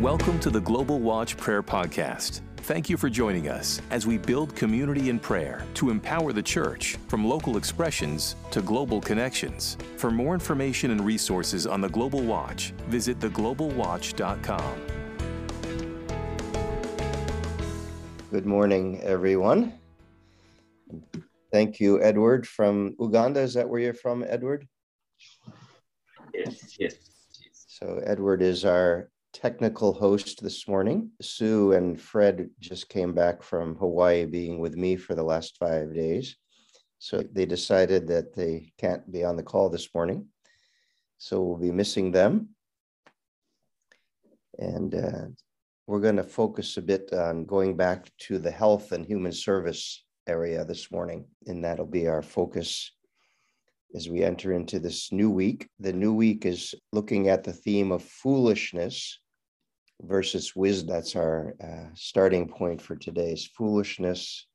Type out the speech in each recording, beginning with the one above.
Welcome to the Global Watch Prayer Podcast. Thank you for joining us as we build community in prayer to empower the church from local expressions to global connections. For more information and resources on the Global Watch, visit theglobalwatch.com. Good morning, everyone. Thank you, Edward from Uganda. Is that where you're from, Edward? Yes, yes. So, Edward is our technical host this morning. Sue and Fred just came back from Hawaii being with me for the last five days. So they decided that they can't be on the call this morning. So we'll be missing them. And uh, we're going to focus a bit on going back to the health and human service area this morning. And that'll be our focus as we enter into this new week. The new week is looking at the theme of foolishness versus wisdom. That's our uh, starting point for today's foolishness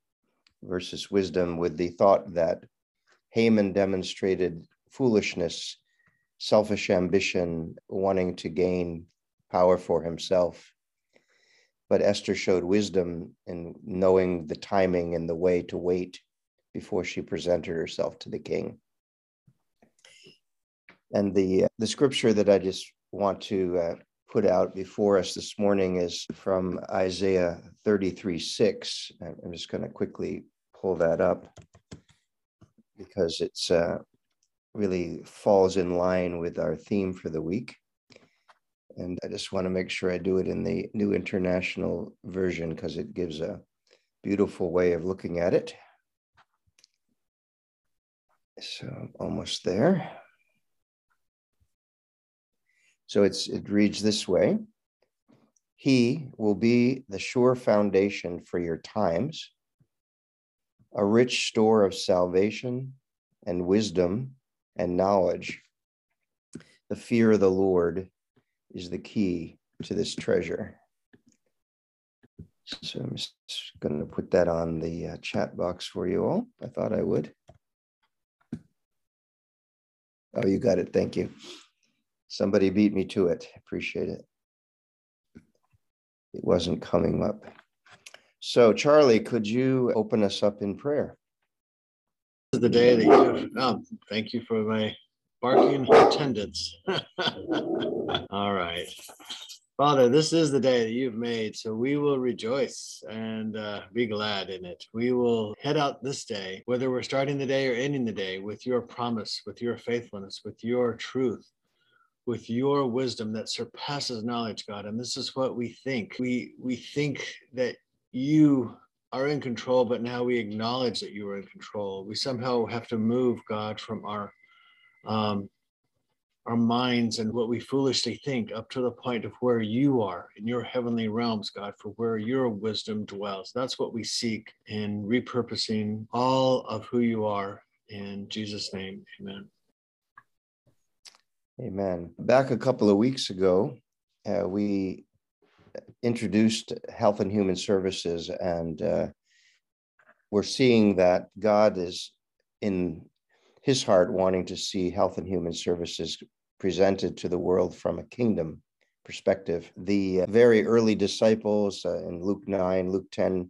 versus wisdom, with the thought that Haman demonstrated foolishness, selfish ambition, wanting to gain power for himself. But Esther showed wisdom in knowing the timing and the way to wait before she presented herself to the king. And the, uh, the scripture that I just want to uh, put out before us this morning is from Isaiah 33 6. I'm just going to quickly pull that up because it's uh, really falls in line with our theme for the week. And I just want to make sure I do it in the New International Version because it gives a beautiful way of looking at it. So almost there. So it's, it reads this way He will be the sure foundation for your times, a rich store of salvation and wisdom and knowledge. The fear of the Lord is the key to this treasure. So I'm just going to put that on the uh, chat box for you all. I thought I would. Oh, you got it. Thank you. Somebody beat me to it. Appreciate it. It wasn't coming up. So, Charlie, could you open us up in prayer? This is the day that you. Oh, thank you for my barking attendance. All right. Father, this is the day that you've made, so we will rejoice and uh, be glad in it. We will head out this day, whether we're starting the day or ending the day, with your promise, with your faithfulness, with your truth, with your wisdom that surpasses knowledge, God. And this is what we think. We we think that you are in control, but now we acknowledge that you are in control. We somehow have to move God from our um, our minds and what we foolishly think up to the point of where you are in your heavenly realms, God, for where your wisdom dwells. That's what we seek in repurposing all of who you are. In Jesus' name, amen. Amen. Back a couple of weeks ago, uh, we introduced Health and Human Services, and uh, we're seeing that God is in his heart wanting to see Health and Human Services presented to the world from a kingdom perspective. The uh, very early disciples uh, in Luke 9, Luke 10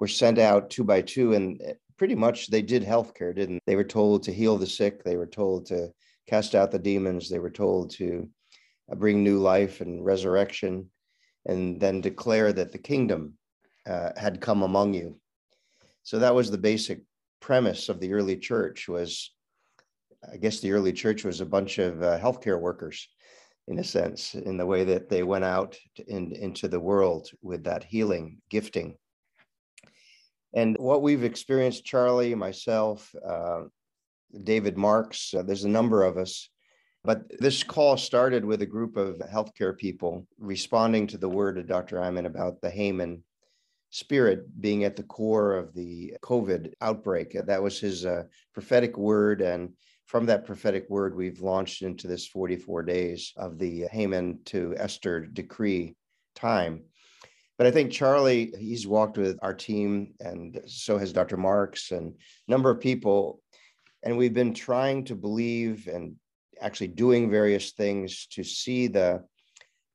were sent out two by two, and uh, pretty much they did healthcare, didn't they? They were told to heal the sick, they were told to cast out the demons. They were told to uh, bring new life and resurrection, and then declare that the kingdom uh, had come among you. So that was the basic premise of the early church. Was I guess the early church was a bunch of uh, healthcare workers, in a sense, in the way that they went out in, into the world with that healing gifting. And what we've experienced, Charlie, myself, uh, David Marks. Uh, there's a number of us. But this call started with a group of healthcare people responding to the word of Dr. Iman about the Haman spirit being at the core of the COVID outbreak. That was his uh, prophetic word. And from that prophetic word, we've launched into this 44 days of the Haman to Esther decree time. But I think Charlie, he's walked with our team, and so has Dr. Marks and a number of people and we've been trying to believe and actually doing various things to see the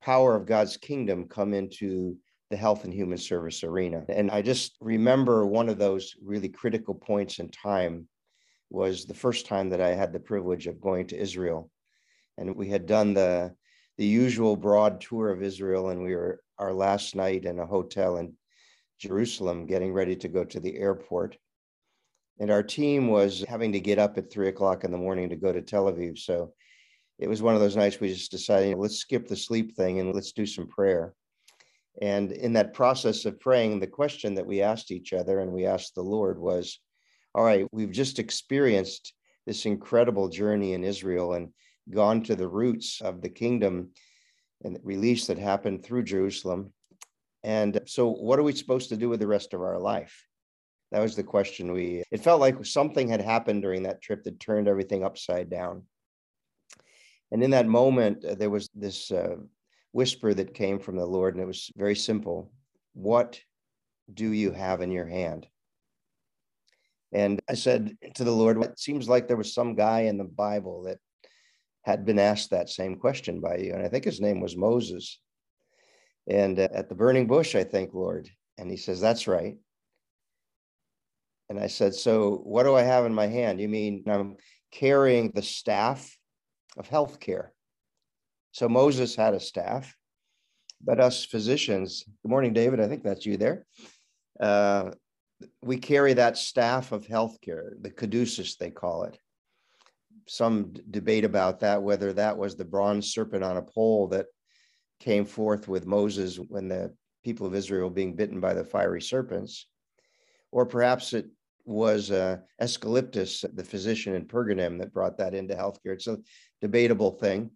power of God's kingdom come into the health and human service arena. And I just remember one of those really critical points in time was the first time that I had the privilege of going to Israel. And we had done the the usual broad tour of Israel, and we were our last night in a hotel in Jerusalem, getting ready to go to the airport. And our team was having to get up at three o'clock in the morning to go to Tel Aviv. So it was one of those nights we just decided, let's skip the sleep thing and let's do some prayer. And in that process of praying, the question that we asked each other and we asked the Lord was, all right, we've just experienced this incredible journey in Israel and gone to the roots of the kingdom and the release that happened through Jerusalem. And so, what are we supposed to do with the rest of our life? That was the question we, it felt like something had happened during that trip that turned everything upside down. And in that moment, uh, there was this uh, whisper that came from the Lord, and it was very simple What do you have in your hand? And I said to the Lord, It seems like there was some guy in the Bible that had been asked that same question by you. And I think his name was Moses. And uh, at the burning bush, I think, Lord. And he says, That's right. And I said, So what do I have in my hand? You mean I'm carrying the staff of healthcare? So Moses had a staff, but us physicians, good morning, David. I think that's you there. Uh, we carry that staff of healthcare, the caduceus, they call it some debate about that, whether that was the bronze serpent on a pole that came forth with Moses when the people of Israel were being bitten by the fiery serpents, or perhaps it was uh, the physician in Pergamum, that brought that into healthcare. It's a debatable thing,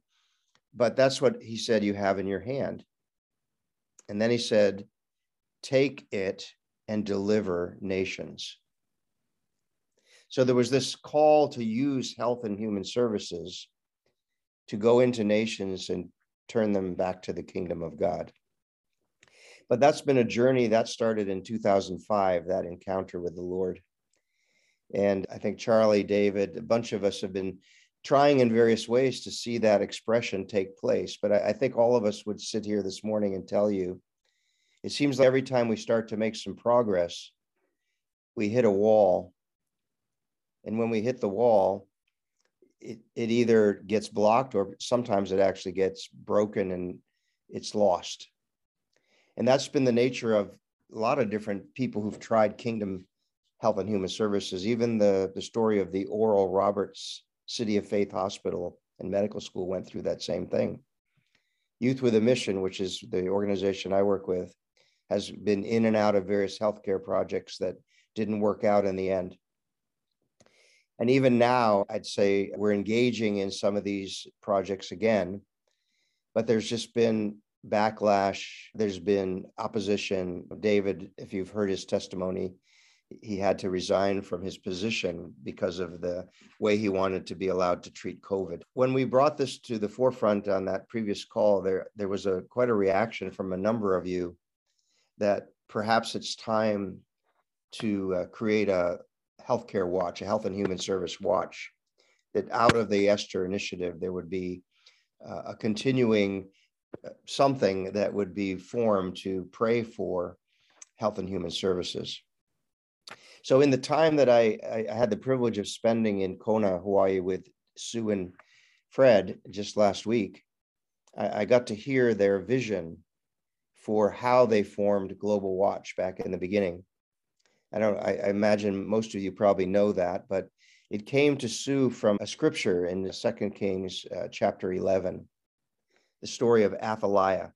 but that's what he said you have in your hand. And then he said, Take it and deliver nations. So there was this call to use health and human services to go into nations and turn them back to the kingdom of God. But that's been a journey that started in 2005, that encounter with the Lord. And I think Charlie, David, a bunch of us have been trying in various ways to see that expression take place. But I, I think all of us would sit here this morning and tell you it seems like every time we start to make some progress, we hit a wall and when we hit the wall, it, it either gets blocked or sometimes it actually gets broken and it's lost. And that's been the nature of a lot of different people who've tried kingdom health and human services. Even the, the story of the Oral Roberts City of Faith Hospital and Medical School went through that same thing. Youth with a Mission, which is the organization I work with, has been in and out of various healthcare projects that didn't work out in the end. And even now, I'd say we're engaging in some of these projects again, but there's just been backlash. There's been opposition. David, if you've heard his testimony, he had to resign from his position because of the way he wanted to be allowed to treat COVID. When we brought this to the forefront on that previous call, there, there was a quite a reaction from a number of you that perhaps it's time to uh, create a, healthcare watch, a health and human service watch, that out of the Esther initiative, there would be uh, a continuing uh, something that would be formed to pray for health and human services. So, in the time that I, I had the privilege of spending in Kona, Hawaii with Sue and Fred just last week, I, I got to hear their vision for how they formed Global Watch back in the beginning. I don't, I, I imagine most of you probably know that, but it came to Sue from a scripture in the Second Kings uh, chapter 11, the story of Athaliah.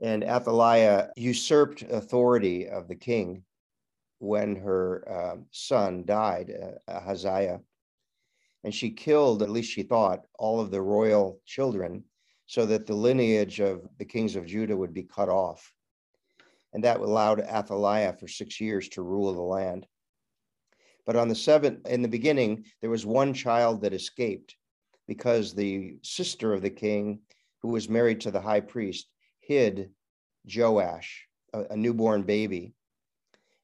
And Athaliah usurped authority of the king when her uh, son died, uh, Ahaziah. And she killed, at least she thought, all of the royal children so that the lineage of the kings of Judah would be cut off and that allowed Athaliah for six years to rule the land. But on the seventh, in the beginning, there was one child that escaped because the sister of the king, who was married to the high priest, hid Joash, a, a newborn baby,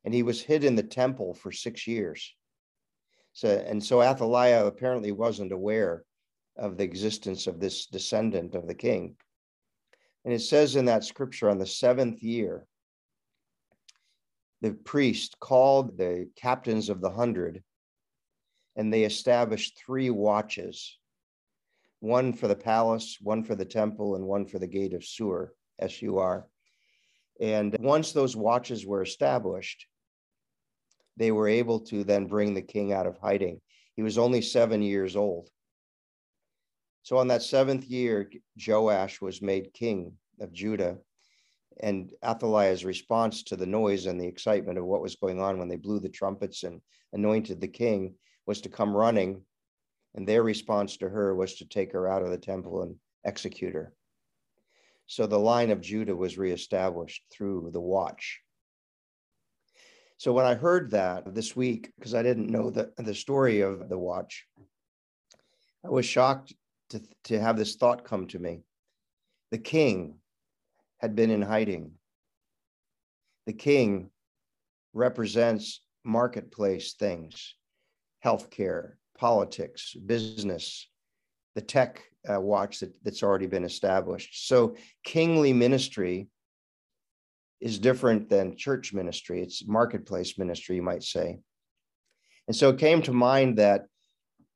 and he was hid in the temple for six years. So, and so Athaliah apparently wasn't aware of the existence of this descendant of the king. And it says in that scripture on the seventh year, the priest called the captains of the hundred and they established three watches one for the palace, one for the temple, and one for the gate of Sur, S U R. And once those watches were established, they were able to then bring the king out of hiding. He was only seven years old. So on that seventh year, Joash was made king of Judah. And Athaliah's response to the noise and the excitement of what was going on when they blew the trumpets and anointed the king was to come running. And their response to her was to take her out of the temple and execute her. So the line of Judah was reestablished through the watch. So when I heard that this week, because I didn't know the, the story of the watch, I was shocked to, to have this thought come to me. The king had been in hiding. The king represents marketplace things, healthcare, politics, business, the tech uh, watch that, that's already been established. So, kingly ministry is different than church ministry. It's marketplace ministry, you might say. And so it came to mind that,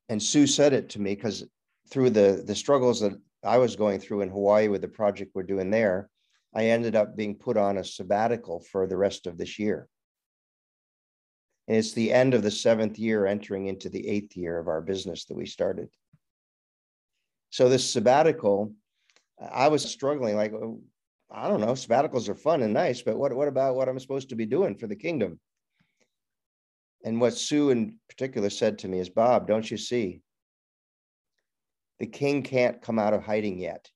and Sue said it to me because through the, the struggles that I was going through in Hawaii with the project we're doing there, I ended up being put on a sabbatical for the rest of this year. And it's the end of the seventh year, entering into the eighth year of our business that we started. So, this sabbatical, I was struggling like, I don't know, sabbaticals are fun and nice, but what, what about what I'm supposed to be doing for the kingdom? And what Sue in particular said to me is, Bob, don't you see? The king can't come out of hiding yet.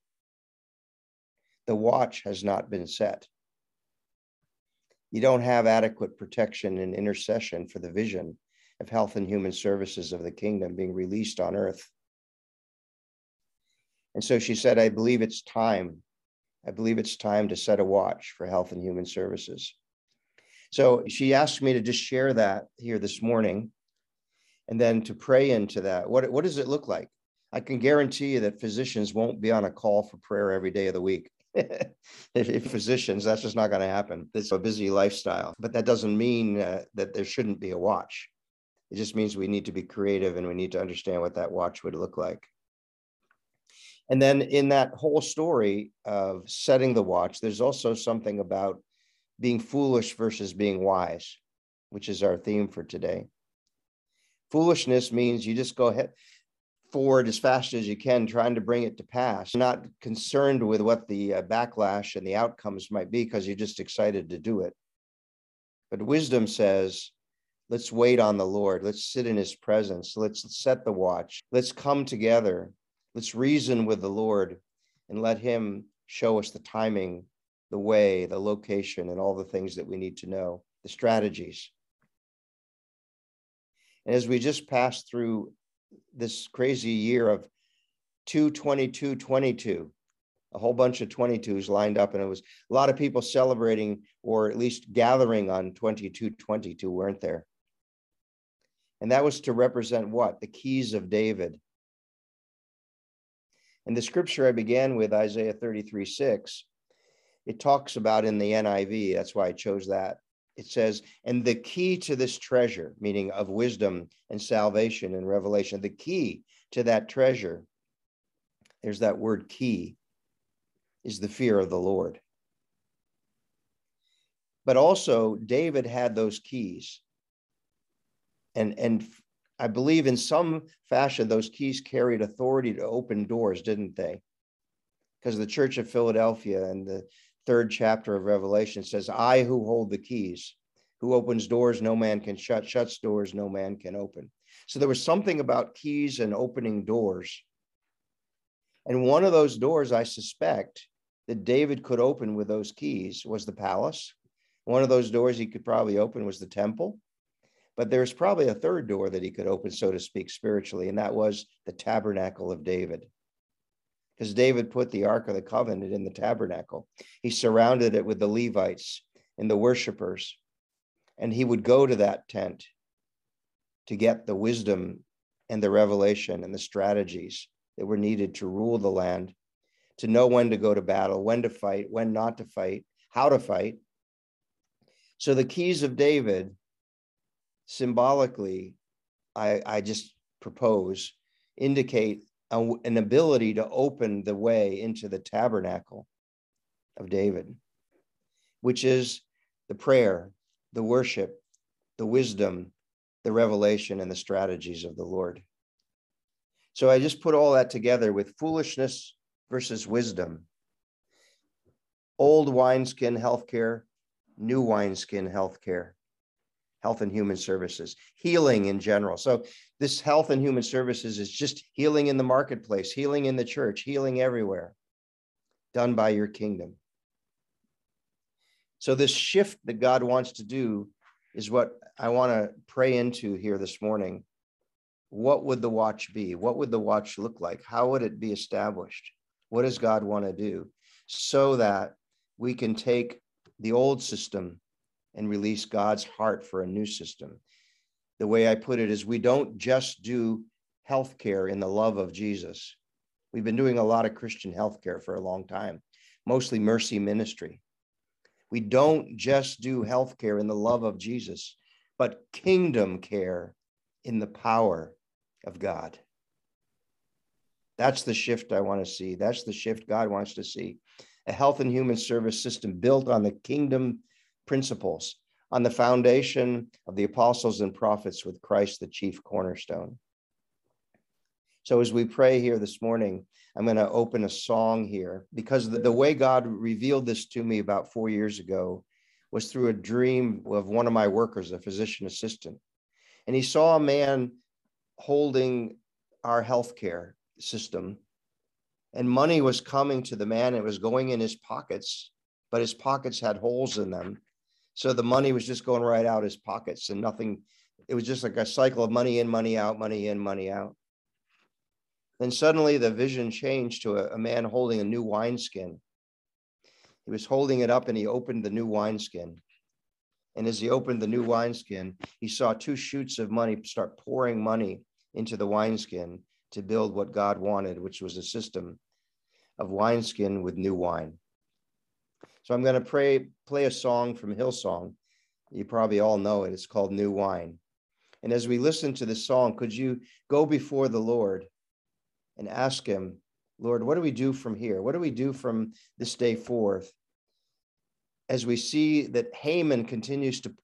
The watch has not been set. You don't have adequate protection and intercession for the vision of health and human services of the kingdom being released on earth. And so she said, I believe it's time. I believe it's time to set a watch for health and human services. So she asked me to just share that here this morning and then to pray into that. What, what does it look like? I can guarantee you that physicians won't be on a call for prayer every day of the week. if, physicians, that's just not going to happen. It's a busy lifestyle, but that doesn't mean uh, that there shouldn't be a watch. It just means we need to be creative and we need to understand what that watch would look like. And then in that whole story of setting the watch, there's also something about being foolish versus being wise, which is our theme for today. Foolishness means you just go ahead forward as fast as you can, trying to bring it to pass, not concerned with what the uh, backlash and the outcomes might be because you're just excited to do it. But wisdom says, let's wait on the Lord. Let's sit in his presence. Let's set the watch. Let's come together. Let's reason with the Lord and let him show us the timing, the way, the location, and all the things that we need to know, the strategies. And as we just passed through this crazy year of 222 22 a whole bunch of 22s lined up and it was a lot of people celebrating or at least gathering on 22 22 weren't there? And that was to represent what? The keys of david and the scripture i began with isaiah 33 6 it talks about in the niv that's why i chose that it says, and the key to this treasure, meaning of wisdom and salvation and revelation, the key to that treasure, there's that word key, is the fear of the Lord. But also, David had those keys. And, and I believe in some fashion, those keys carried authority to open doors, didn't they? Because the church of Philadelphia and the third chapter of Revelation says, I who hold the keys, who opens doors no man can shut, shuts doors no man can open. So there was something about keys and opening doors. And one of those doors, I suspect, that David could open with those keys was the palace. One of those doors he could probably open was the temple. But there's probably a third door that he could open, so to speak, spiritually, and that was the tabernacle of David because David put the Ark of the Covenant in the tabernacle. He surrounded it with the Levites and the worshipers, and he would go to that tent to get the wisdom and the revelation and the strategies that were needed to rule the land, to know when to go to battle, when to fight, when not to fight, how to fight. So the keys of David, symbolically, I, I just propose, indicate a, an ability to open the way into the tabernacle of David, which is the prayer, the worship, the wisdom, the revelation, and the strategies of the Lord. So I just put all that together with foolishness versus wisdom. Old wineskin healthcare, new wineskin healthcare, health and human services, healing in general. So this health and human services is just healing in the marketplace, healing in the church, healing everywhere, done by your kingdom. So this shift that God wants to do is what I want to pray into here this morning. What would the watch be? What would the watch look like? How would it be established? What does God want to do so that we can take the old system and release God's heart for a new system? The way I put it is we don't just do healthcare in the love of Jesus. We've been doing a lot of Christian healthcare for a long time, mostly mercy ministry. We don't just do healthcare in the love of Jesus, but kingdom care in the power of God. That's the shift I want to see. That's the shift God wants to see. A health and human service system built on the kingdom principles, on the foundation of the apostles and prophets with Christ the chief cornerstone. So, as we pray here this morning, I'm going to open a song here because the, the, way God revealed this to me about four years ago was through a dream of one of my workers, a physician assistant. And he saw a man holding our healthcare system, and money was coming to the man. It was going in his pockets, but his pockets had holes in them. So the money was just going right out his pockets and nothing. It was just like a cycle of money in, money out, money in, money out. Then suddenly the vision changed to a, a man holding a new wineskin. He was holding it up and he opened the new wineskin. And as he opened the new wineskin, he saw two shoots of money start pouring money into the wineskin to build what God wanted, which was a system of wineskin with new wine. So I'm going to pray, play a song from Hillsong. You probably all know it. It's called New Wine. And as we listen to this song, could you go before the Lord and ask him, Lord, what do we do from here? What do we do from this day forth? As we see that Haman continues to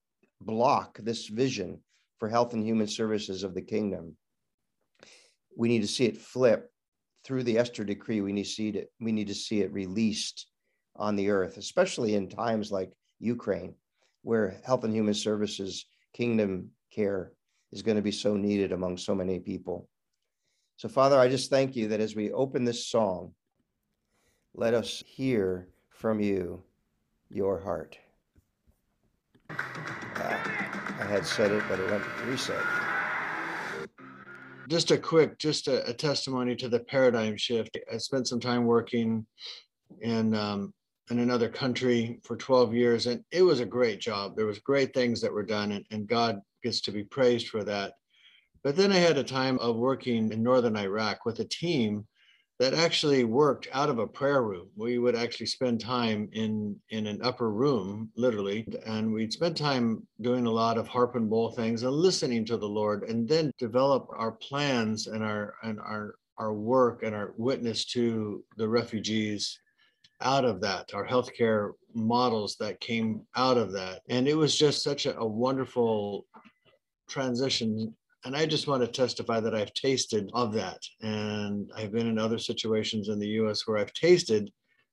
block this vision for health and human services of the kingdom, we need to see it flip through the Esther decree. We need to see it. We need to see it released on the earth, especially in times like Ukraine, where health and human services, kingdom care is going to be so needed among so many people. So, Father, I just thank you that as we open this song, let us hear from you your heart. Uh, I had said it, but it went reset. Just a quick, just a, a testimony to the paradigm shift. I spent some time working in um, in another country for 12 years, and it was a great job. There was great things that were done, and, and God gets to be praised for that. But then I had a time of working in northern Iraq with a team that actually worked out of a prayer room. We would actually spend time in in an upper room, literally, and we'd spend time doing a lot of harp and bowl things and listening to the Lord, and then develop our plans and our and our our work and our witness to the refugees out of that, our healthcare models that came out of that. And it was just such a, a wonderful transition and I just want to testify that I've tasted of that. And I've been in other situations in the US where I've tasted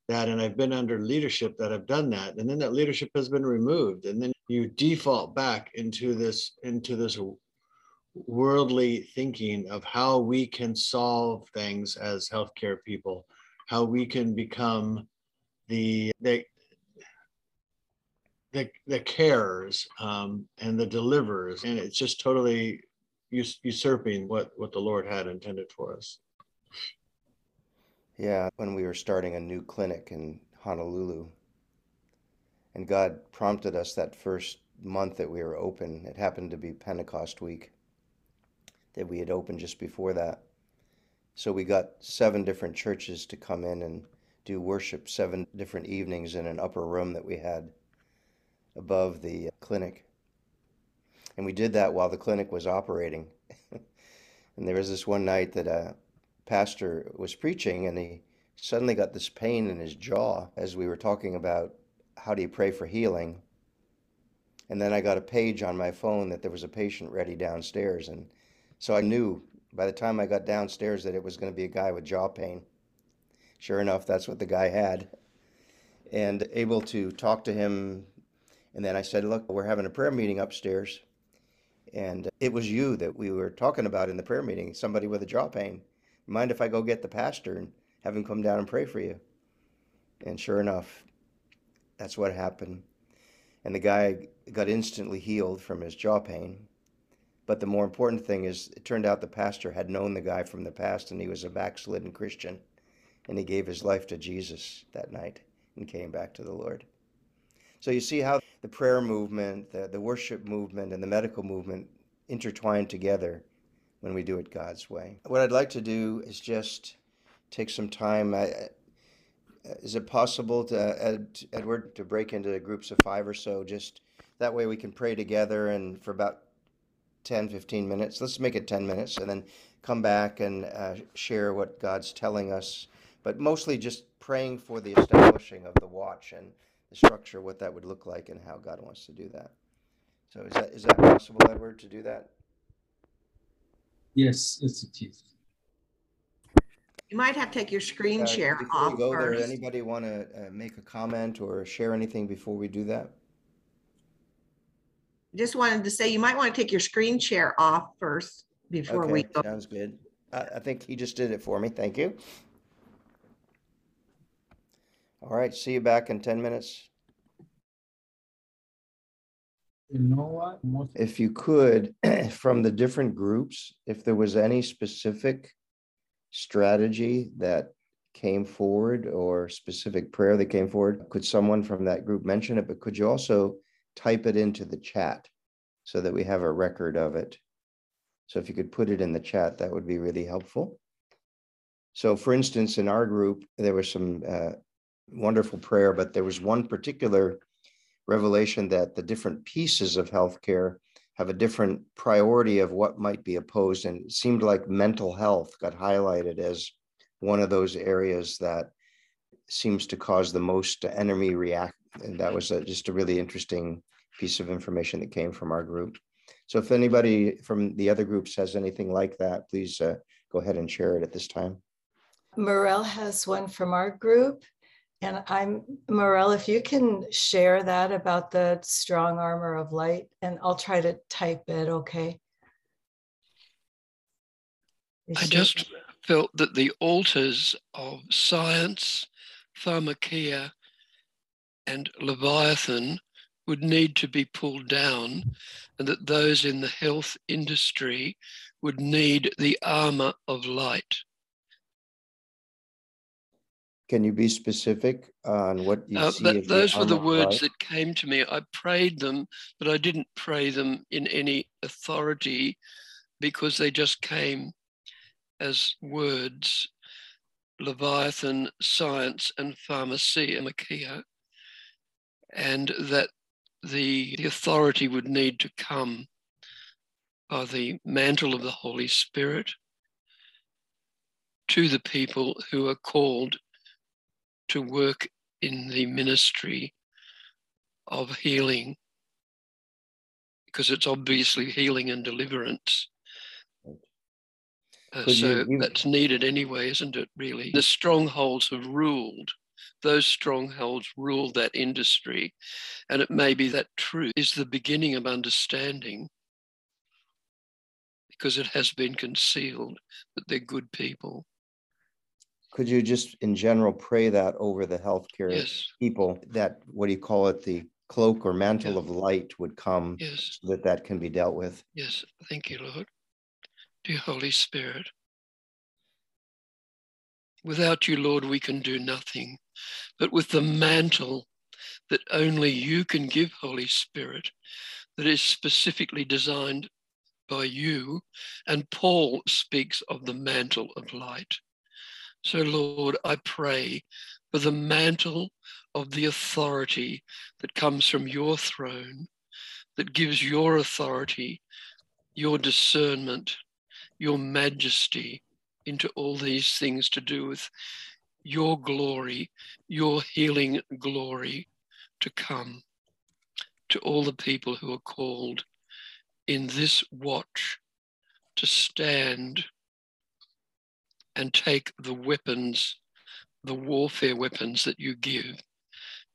that and I've been under leadership that have done that. And then that leadership has been removed. And then you default back into this, into this worldly thinking of how we can solve things as healthcare people, how we can become the, the the, the carers um, and the deliverers and it's just totally usurping what what the Lord had intended for us. Yeah, when we were starting a new clinic in Honolulu, and God prompted us that first month that we were open. It happened to be Pentecost week that we had opened just before that. So we got seven different churches to come in and do worship seven different evenings in an upper room that we had above the uh, clinic. And we did that while the clinic was operating. and there was this one night that a pastor was preaching and he suddenly got this pain in his jaw as we were talking about how do you pray for healing. And then I got a page on my phone that there was a patient ready downstairs. And so I knew by the time I got downstairs that it was going to be a guy with jaw pain. Sure enough, that's what the guy had. And able to talk to him. And then I said, Look, we're having a prayer meeting upstairs. And it was you that we were talking about in the prayer meeting, somebody with a jaw pain. Mind if I go get the pastor and have him come down and pray for you? And sure enough, that's what happened. And the guy got instantly healed from his jaw pain. But the more important thing is, it turned out the pastor had known the guy from the past and he was a backslidden Christian. And he gave his life to Jesus that night and came back to the Lord. So you see how the prayer movement, the, the worship movement, and the medical movement intertwine together when we do it God's way. What I'd like to do is just take some time. I, is it possible to, Edward, to break into groups of five or so? Just that way we can pray together and for about 10, 15 minutes. Let's make it 10 minutes and then come back and uh, share what God's telling us. But mostly just praying for the establishing of the watch and the structure, what that would look like, and how God wants to do that. So is that is that possible, Edward, to do that? Yes, yes, it is. You might have to take your screen Uh, share before off we go there, first. anybody want to uh, make a comment or share anything before we do that? Just wanted to say, you might want to take your screen share off first before we Okay, go. sounds good. I, I think he just did it for me. Thank you. All right, see you back in 10 minutes. You know what? Most If you could, from the different groups, if there was any specific strategy that came forward or specific prayer that came forward, could someone from that group mention it? But could you also type it into the chat so that we have a record of it? So if you could put it in the chat, that would be really helpful. So, for instance, in our group, there was some uh, wonderful prayer, but there was one particular revelation that the different pieces of healthcare have a different priority of what might be opposed. And it seemed like mental health got highlighted as one of those areas that seems to cause the most enemy react. And that was a, just a really interesting piece of information that came from our group. So if anybody from the other groups has anything like that, please uh, go ahead and share it at this time. Morel has one from our group. And I'm, Morel, if you can share that about the strong armor of light, and I'll try to type it, okay? You I just felt that the altars of science, pharmakia, and Leviathan would need to be pulled down, and that those in the health industry would need the armor of light. Can you be specific on what you Uh, see? those were the words light? that came to me. I prayed them, but I didn't pray them in any authority because they just came as words Leviathan, science, and pharmacia, makia, and that the, the authority would need to come by the mantle of the Holy Spirit to the people who are called to work in the ministry of healing, because it's obviously healing and deliverance. Uh, Could you so that's needed anyway, isn't it? Really, the strongholds have ruled. Those strongholds rule that industry, and it may be that truth is the beginning of understanding, because it has been concealed that they're good people. Could you just in general pray that over the healthcare Yes, people that, what do you call it, the cloak or mantle Yeah. of light would come yes. so that that can be dealt with? Yes, thank you, Lord. Dear Holy Spirit. Without you, Lord, we can do nothing. But with the mantle that only you can give, Holy Spirit, that is specifically designed by you, and Paul speaks of the mantle of light. So, Lord, I pray for the mantle of the authority that comes from your throne, that gives your authority, your discernment, your majesty into all these things to do with your glory, your healing glory to come to all the people who are called in this watch to stand and take the weapons, the warfare weapons that you give.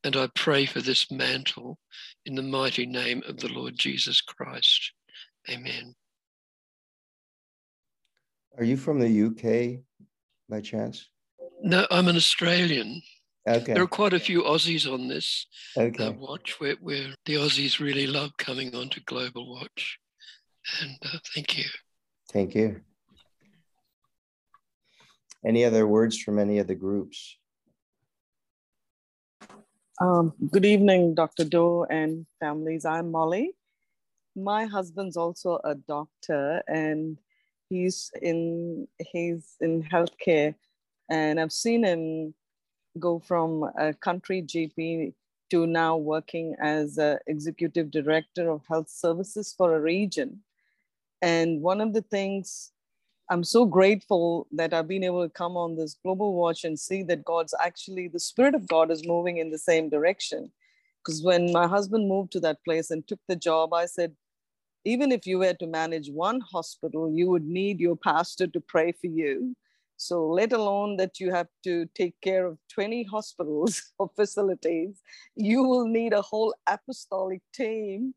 And I pray for this mantle in the mighty name of the Lord Jesus Christ. Amen. Are you from the UK by chance? No, I'm an Australian. Okay. There are quite a few Aussies on this Okay. uh, watch where, where the Aussies really love coming onto Global Watch. And uh, thank you. Thank you. Any other words from any of the groups? Um, good evening, Dr. Doe and families. I'm Molly. My husband's also a doctor, and he's in he's in healthcare, and I've seen him go from a country GP to now working as a executive director of health services for a region. And one of the things I'm so grateful that I've been able to come on this global watch and see that God's actually, the Spirit of God is moving in the same direction. Because when my husband moved to that place and took the job, I said, even if you were to manage one hospital, you would need your pastor to pray for you. So, let alone that you have to take care of 20 hospitals or facilities, you will need a whole apostolic team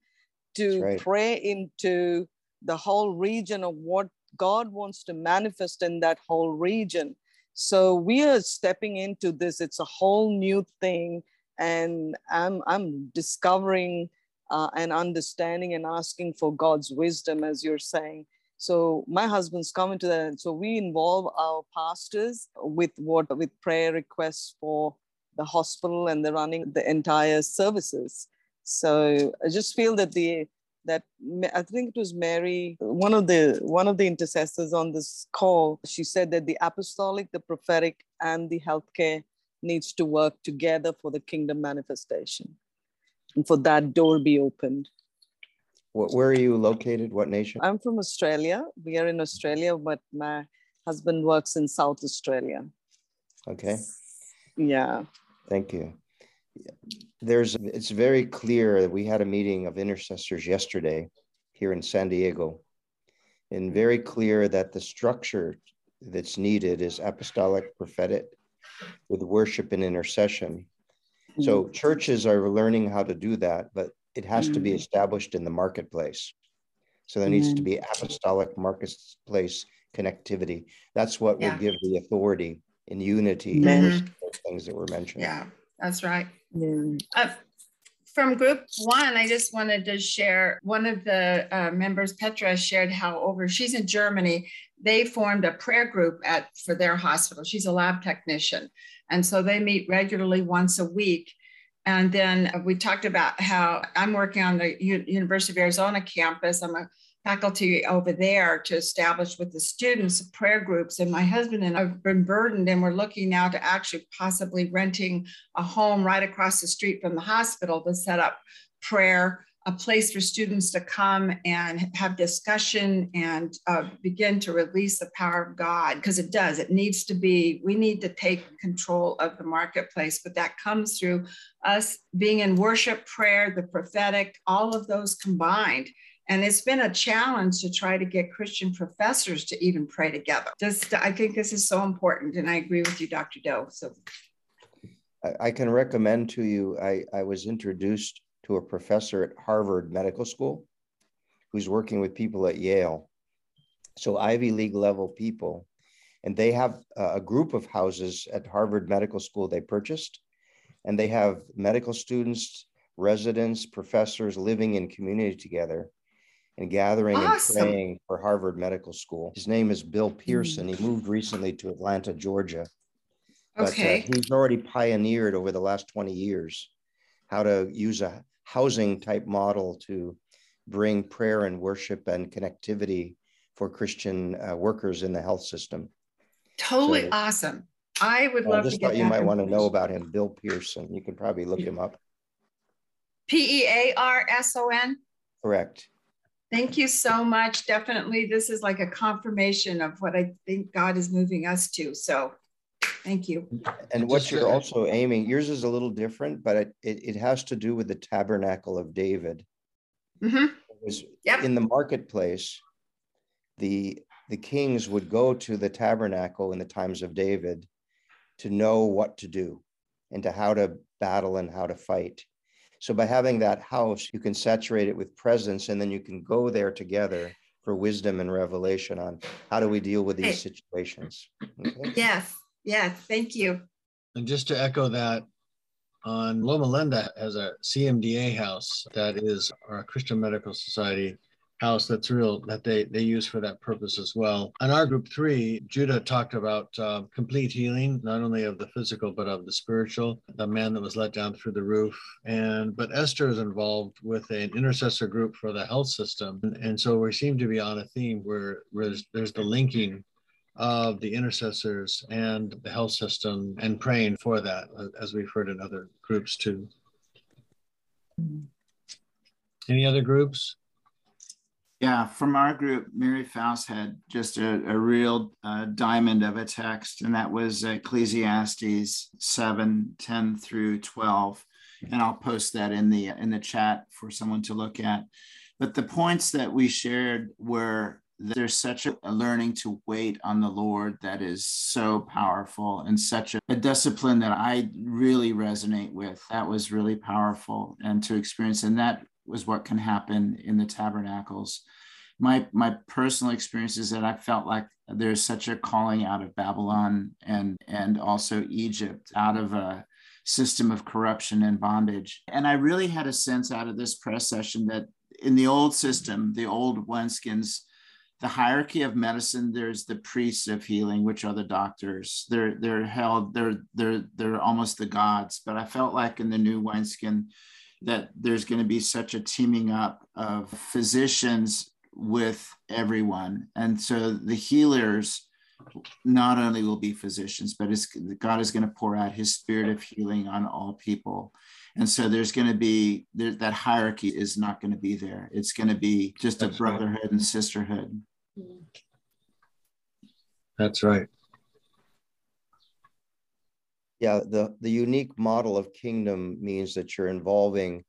to right. pray into the whole region of what God wants to manifest in that whole region. So we are stepping into this. It's a whole new thing, and I'm I'm discovering uh, and understanding and asking for God's wisdom, as you're saying. So my husband's coming to that. And So we involve our pastors with what with prayer requests for the hospital and the running the entire services. So I just feel that the that I think it was Mary, one of the one of the intercessors on this call. She said that the apostolic, the prophetic, and the healthcare needs to work together for the kingdom manifestation, and for that door be opened. What, where are you located? What nation? I'm from Australia. We are in Australia, but my husband works in South Australia. Okay. Yeah. Thank you. There's it's very clear that we had a meeting of intercessors yesterday here in San Diego, and very clear that the structure that's needed is apostolic prophetic with worship and intercession. So mm-hmm. churches are learning how to do that, but it has to be mm-hmm. established in the marketplace. So there needs to be apostolic marketplace connectivity. That's what Yeah. will give the authority and unity Amen. Mm-hmm. those things that were mentioned. Yeah, that's right. Yeah. Uh, from group one, I just wanted to share one of the uh, members, Petra, shared how over she's in Germany. They formed a prayer group at for their hospital. She's a lab technician, and so they meet regularly once a week. And then we talked about how I'm working on the U- University of Arizona campus. I'm a faculty over there to establish with the students prayer groups. And my husband and I've been burdened, and we're looking now to actually possibly renting a home right across the street from the hospital to set up prayer, a place for students to come and have discussion and uh, begin to release the power of God. Because it does, it needs to be, we need to take control of the marketplace, but that comes through us being in worship, prayer, the prophetic, all of those combined. And it's been a challenge to try to get Christian professors to even pray together. Just, I think this is so important. And I agree with you, Dr. Doe. So I, can recommend to you, I, I was introduced to a professor at Harvard Medical School who's working with people at Yale. So Ivy League level people. And they have a group of houses at Harvard Medical School they purchased. And they have medical students, residents, professors living in community together and gathering Awesome. and praying for Harvard Medical School. His name is Bill Pearson. He moved recently to Atlanta, Georgia. But uh, he's already pioneered over the last 20 years how to use a housing type model to bring prayer and worship and connectivity for Christian uh, workers in the health system. totally So- awesome. I would I love just to get thought you might want to know about him, Bill Pearson. You can probably look him up. P E A R S O N. Correct. Thank you so much. Definitely, this is like a confirmation of what I think God is moving us to. So, thank you. And what you're also aiming, yours is a little different, but it, it, it has to do with the tabernacle of David. Mm-hmm. It was Yep. in the marketplace, the the kings would go to the tabernacle in the times of David to know what to do and to how to battle and how to fight. So by having that house, you can saturate it with presence and then you can go there together for wisdom and revelation on how do we deal with these situations. Okay? Yes. Yes. Thank you. And just to echo that, on Loma Linda has a CMDA house that is our Christian Medical Society house that's real that they they use for that purpose as well. On our group three, Judah talked about uh, complete healing, not only of the physical but of the spiritual. The man that was let down through the roof, and but Esther is involved with an intercessor group for the health system, and, and so we seem to be on a theme where, where there's, there's the linking of the intercessors and the health system and praying for that, as we've heard in other groups too. Any other groups? Yeah, from our group, Mary Faust had just a, a real uh, diamond of a text, and that was Ecclesiastes 7 10 through 12. And I'll post that in the in the chat for someone to look at. But the points that we shared were there's such a, a learning to wait on the Lord that is so powerful and such a, a discipline that I really resonate with. That was really powerful and to experience. And that was what can happen in the tabernacles. My my personal experience is that I felt like there's such a calling out of Babylon and and also Egypt out of a system of corruption and bondage. And I really had a sense out of this press session that in the old system, the old wineskins, the hierarchy of medicine, there's the priests of healing, which are the doctors. They're they're held, they're they're they're almost the gods. But I felt like in the new wineskin, that there's going to be such a teaming up of physicians with everyone. And so the healers not only will be physicians, but it's, God is going to pour out his spirit of healing on all people. And so there's going to be there, that hierarchy is not going to be there. It's going to be just That's a right. brotherhood and sisterhood. Mm-hmm. That's right. Yeah, the, the unique model of kingdom means that you're involving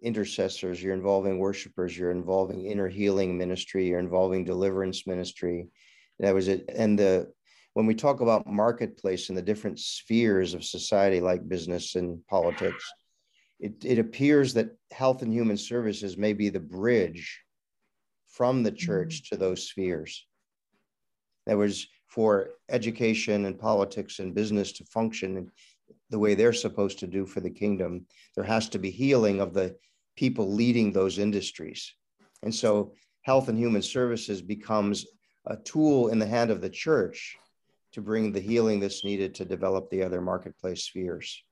intercessors, you're involving worshipers, you're involving inner healing ministry, you're involving deliverance ministry. That was it. And the when we talk about marketplace and the different spheres of society like business and politics, it, it appears that health and human services may be the bridge from the mm-hmm. church to those spheres. That was for education and politics and business to function in the way they're supposed to do for the kingdom. There has to be healing of the people leading those industries. And so health and human services becomes a tool in the hand of the church to bring the healing that's needed to develop the other marketplace spheres.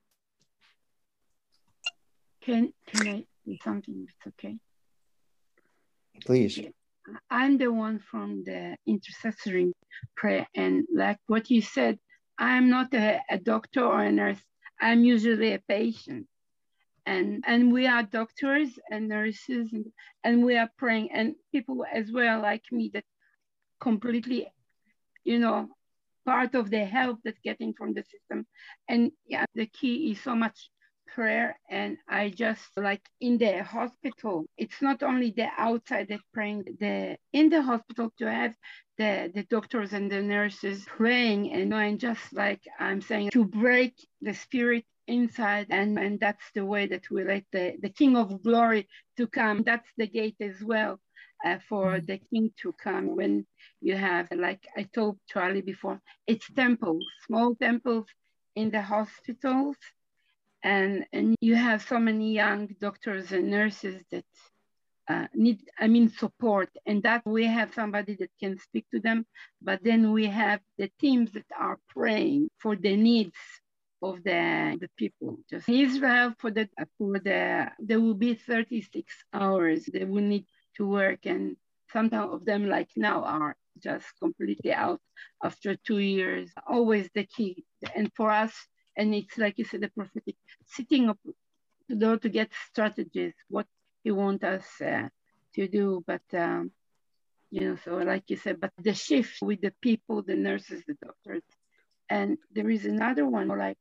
Can can I do something? It's okay. Please. I'm the one from the intercessory prayer, and like what you said, I'm not a, a doctor or a nurse. I'm usually a patient, and and we are doctors and nurses, and, and we are praying, and people as well like me that completely, you know, part of the help that's getting from the system, and yeah, the key is so much prayer and i just like in the hospital it's not only the outside that praying the in the hospital to have the the doctors and the nurses praying and and just like i'm saying to break the spirit inside and and that's the way that we let the the king of glory to come. That's the gate as well uh, for the king to come when you have like i told charlie before it's temples small temples in the hospitals and and you have so many young doctors and nurses that uh, need i mean support and that we have somebody that can speak to them but then we have the teams that are praying for the needs of the the people just israel for the for the there will be 36 hours they will need to work and some of them like now are just completely out after two years. Always the key. And for us, and it's like you said, the prophetic, sitting up to door to get strategies, what he want us uh, to do. But, um, you know, so like you said, but the shift with the people, the nurses, the doctors. And there is another one, like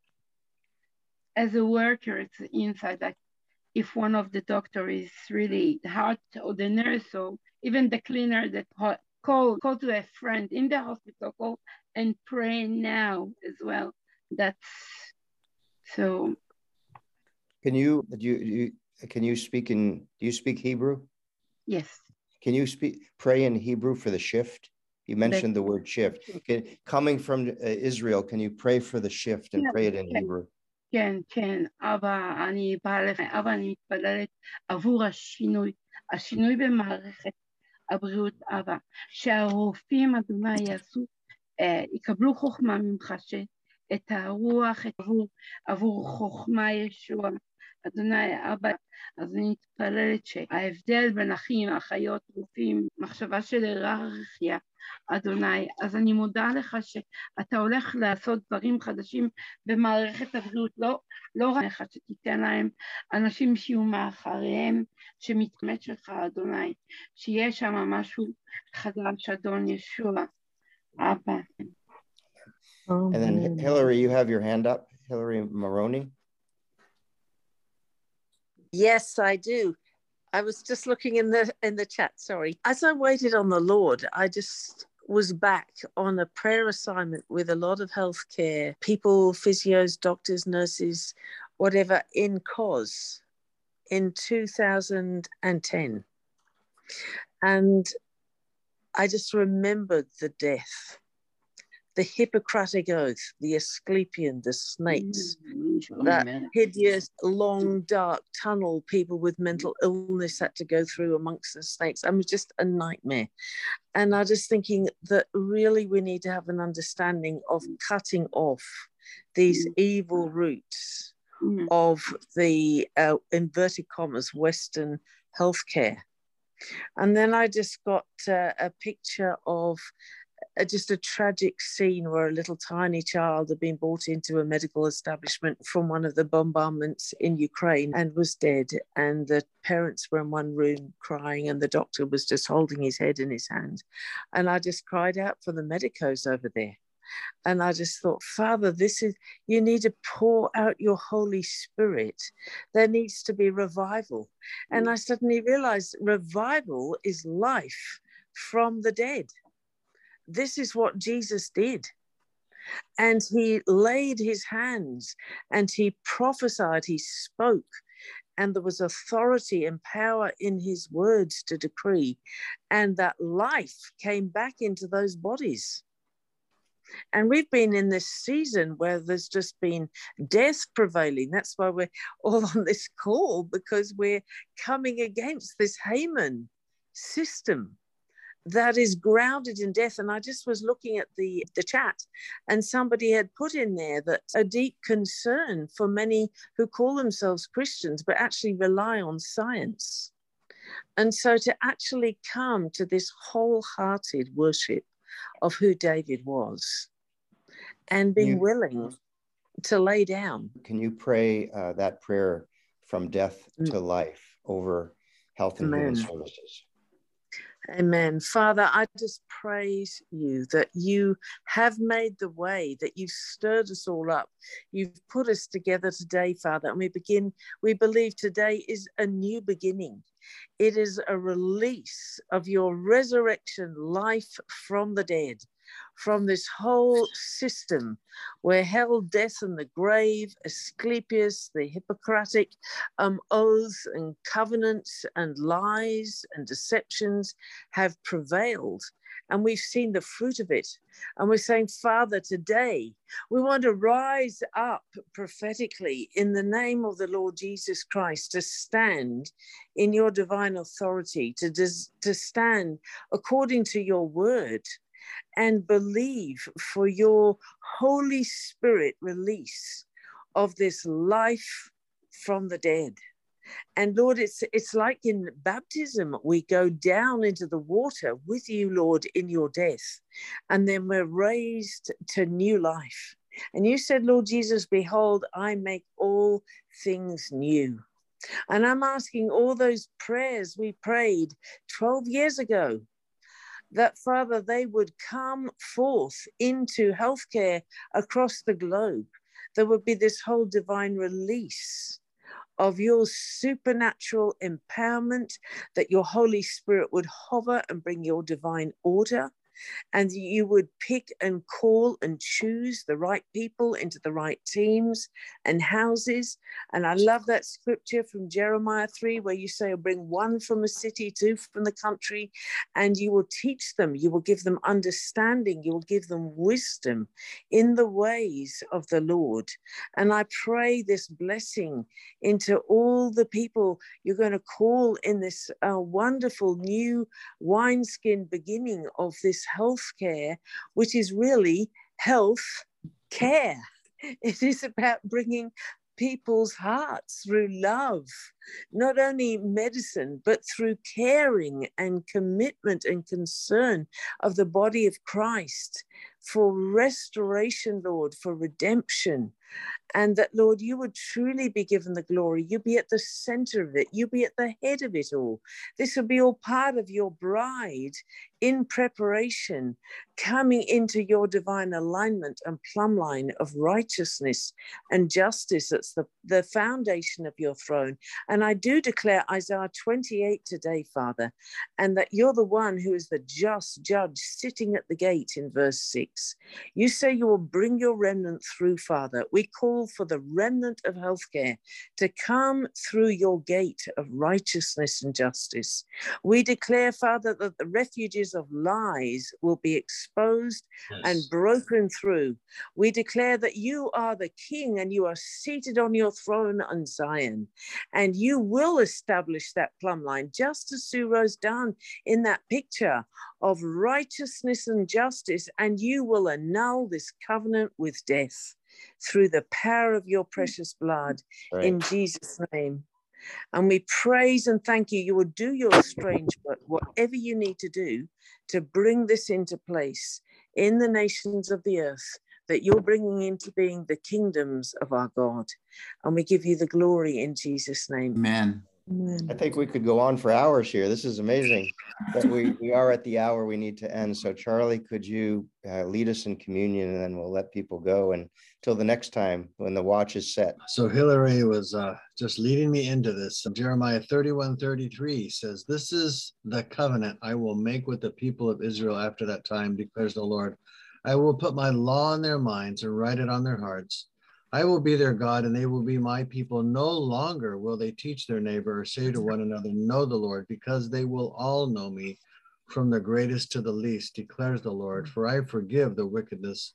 as a worker, it's inside, like if one of the doctor is really hard or the nurse or even the cleaner that call call to a friend in the hospital call and pray now as well that's so can you do you, you can you speak in do you speak hebrew yes can you speak pray in hebrew for the shift you mentioned the, the word shift can, coming from uh, israel can you pray for the shift and yeah, pray it in okay. hebrew כן, כן, אבא, אני באה לך, אבא, אני מתפללת עבור השינוי, השינוי במערכת הבריאות, אבא, שהרופאים, אדוני, יעשו, אה, יקבלו חוכמה ממך, שאת הרוח, את עבור, עבור חוכמה ישוע, אדוני, אבא, אז אני מתפללת שההבדל בין אחים, אחיות, רופאים, מחשבה של היררכיה, אדוני, אז אני מודה לך שאתה הולך לעשות דברים חדשים במערכת הבריאות, לא, לא רק לך שתיתן להם אנשים שיהיו מאחריהם, שמתמת שלך, אדוני, שיהיה שם משהו חדש, אדון ישוע, אבא. Oh, and then Hillary, you have your hand up, Hillary Maroney. Yes, I do. I was just looking in the in the chat. Sorry. As I waited on the Lord, I just was back on a prayer assignment with a lot of healthcare people, physios, doctors, nurses, whatever, in COS in 2010. And I just remembered the death the Hippocratic Oath, the Asclepion, the snakes, mm-hmm. that hideous, long, dark tunnel people with mental illness had to go through amongst the snakes. I mean, just a nightmare. And I was thinking that really we need to have an understanding of cutting off these mm. evil roots mm. of the uh, inverted commas Western healthcare. And then I just got uh, a picture of just a tragic scene where a little tiny child had been brought into a medical establishment from one of the bombardments in Ukraine and was dead. And the parents were in one room crying, and the doctor was just holding his head in his hand. And I just cried out for the medicos over there. And I just thought, Father, this is, you need to pour out your Holy Spirit. There needs to be revival. And I suddenly realized revival is life from the dead. This is what Jesus did. And he laid his hands and he prophesied, he spoke, and there was authority and power in his words to decree. And that life came back into those bodies. And we've been in this season where there's just been death prevailing. That's why we're all on this call because we're coming against this Haman system that is grounded in death. And I just was looking at the, the chat, and somebody had put in there that a deep concern for many who call themselves Christians but actually rely on science. And so to actually come to this wholehearted worship of who David was and being you, willing to lay down. Can you pray uh, that prayer from death mm. to life over health and human services? Amen. Father, I just praise you that you have made the way, that you've stirred us all up. You've put us together today, Father, and we begin, we believe today is a new beginning. It is a release of your resurrection life from the dead from this whole system where hell, death, and the grave, Asclepius, the Hippocratic um, oaths and covenants and lies and deceptions have prevailed. And we've seen the fruit of it. And we're saying, Father, today we want to rise up prophetically in the name of the Lord Jesus Christ to stand in your divine authority, to, to stand according to your word and believe for your Holy Spirit release of this life from the dead. And Lord, it's it's like in baptism, we go down into the water with you, Lord, in your death, and then we're raised to new life. And you said, Lord Jesus, behold, I make all things new. And I'm asking all those prayers we prayed 12 years ago that, Father, they would come forth into healthcare across the globe. There would be this whole divine release of your supernatural empowerment, that your Holy Spirit would hover and bring your divine order, and you would pick and call and choose the right people into the right teams and houses. And I love that scripture from Jeremiah 3, where you say, Bring one from a city, two from the country, and you will teach them, you will give them understanding, you will give them wisdom in the ways of the Lord. And I pray this blessing into all the people you're going to call in this uh, wonderful new wineskin beginning of this healthcare, which is really health care. It is about bringing people's hearts through love, not only medicine, but through caring and commitment and concern of the body of Christ for restoration, Lord, for redemption. And that, Lord, you would truly be given the glory. You be at the center of it. You be at the head of it all. This will be all part of your bride in preparation, coming into your divine alignment and plumb line of righteousness and justice. That's the, the foundation of your throne. And I do declare Isaiah 28 today, Father, and that you're the one who is the just judge sitting at the gate in verse 6. You say you will bring your remnant through, Father. We call for the remnant of healthcare to come through your gate of righteousness and justice. We declare, Father, that the refuges of lies will be exposed yes. and broken through. We declare that you are the king and you are seated on your throne on Zion, and you will establish that plumb line, just as Sue Rose done in that picture of righteousness and justice, and you will annul this covenant with death through the power of your mm. precious blood right. in Jesus' name. And we praise and thank you. You will do your strange work, whatever you need to do to bring this into place in the nations of the earth that you're bringing into being the kingdoms of our God. And we give you the glory in Jesus' name. Amen. I think we could go on for hours here. This is amazing. But we, we are at the hour we need to end. So, Charlie, could you uh, lead us in communion and then we'll let people go And until the next time when the watch is set. So, Hillary was uh, just leading me into this. Jeremiah 31 33 says, This is the covenant I will make with the people of Israel after that time, declares the Lord. I will put my law in their minds and write it on their hearts. I will be their God and they will be my people. No longer will they teach their neighbor or say to one another, Know the Lord, because they will all know me from the greatest to the least, declares the Lord. For I forgive the wickedness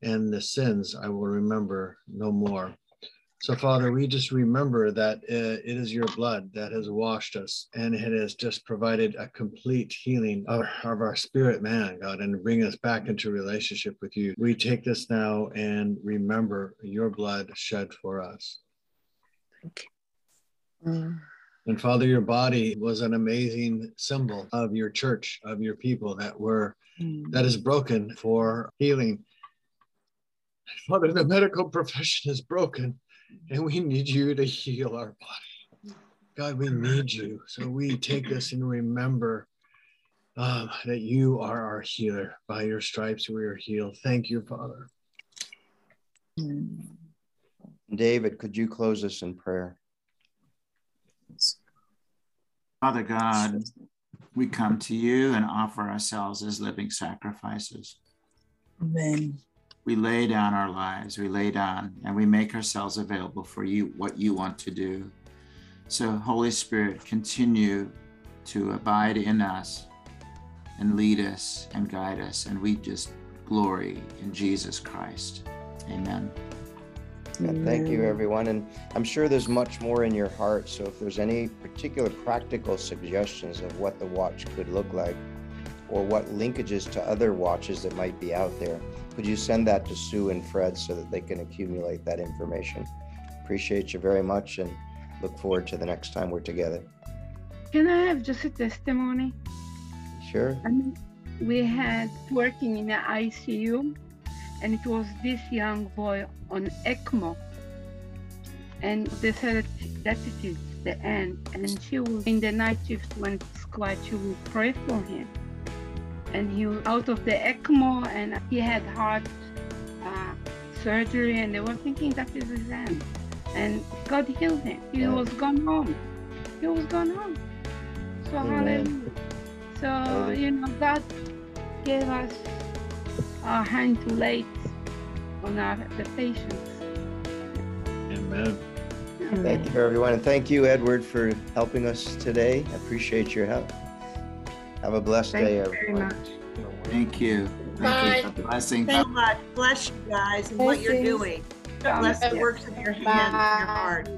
and the sins I will remember no more. So, Father, we just remember that uh, it is your blood that has washed us and it has just provided a complete healing of, of our spirit, man, God, and bring us back into relationship with you. We take this now and remember your blood shed for us. Thank you. Mm. And Father, your body was an amazing symbol of your church, of your people that were mm. that is broken for healing. Father, the medical profession is broken and we need you to heal our body. God, we need you. So we take this and remember um, that you are our healer. By your stripes, we are healed. Thank you, Father. David, could you close us in prayer? Father God, we come to you and offer ourselves as living sacrifices. Amen we lay down our lives, we lay down and we make ourselves available for you, what you want to do. So, Holy Spirit, continue to abide in us and lead us and guide us. And we just glory in Jesus Christ. Amen. thank you, everyone. And I'm sure there's much more in your heart. So, if there's any particular practical suggestions of what the watch could look like, or what linkages to other watches that might be out there, could you send that to Sue and Fred so that they can accumulate that information? Appreciate you very much. And look forward to the next time we're together. Can I have just a testimony? Sure. I mean, we had working in the ICU, and it was this young boy on ECMO. And they said that it is the end. And she was in the night shift when it's quiet, she will pray for him. And he was out of the ECMO, and he had heart uh, surgery, and they were thinking that is his end. And God healed him. He was gone home. He was gone home. So Amen. hallelujah. So you know God gave us our hand to lay on our the patients. Amen. Thank you, everyone. And thank you, Edward, for helping us today. I appreciate your help. Have a blessed Thank day, you very everyone. much. Thank you. Thank you. Blessing. Thank you much. Bless you guys and what you're Blessings. doing. Bless the works of your hands and your heart.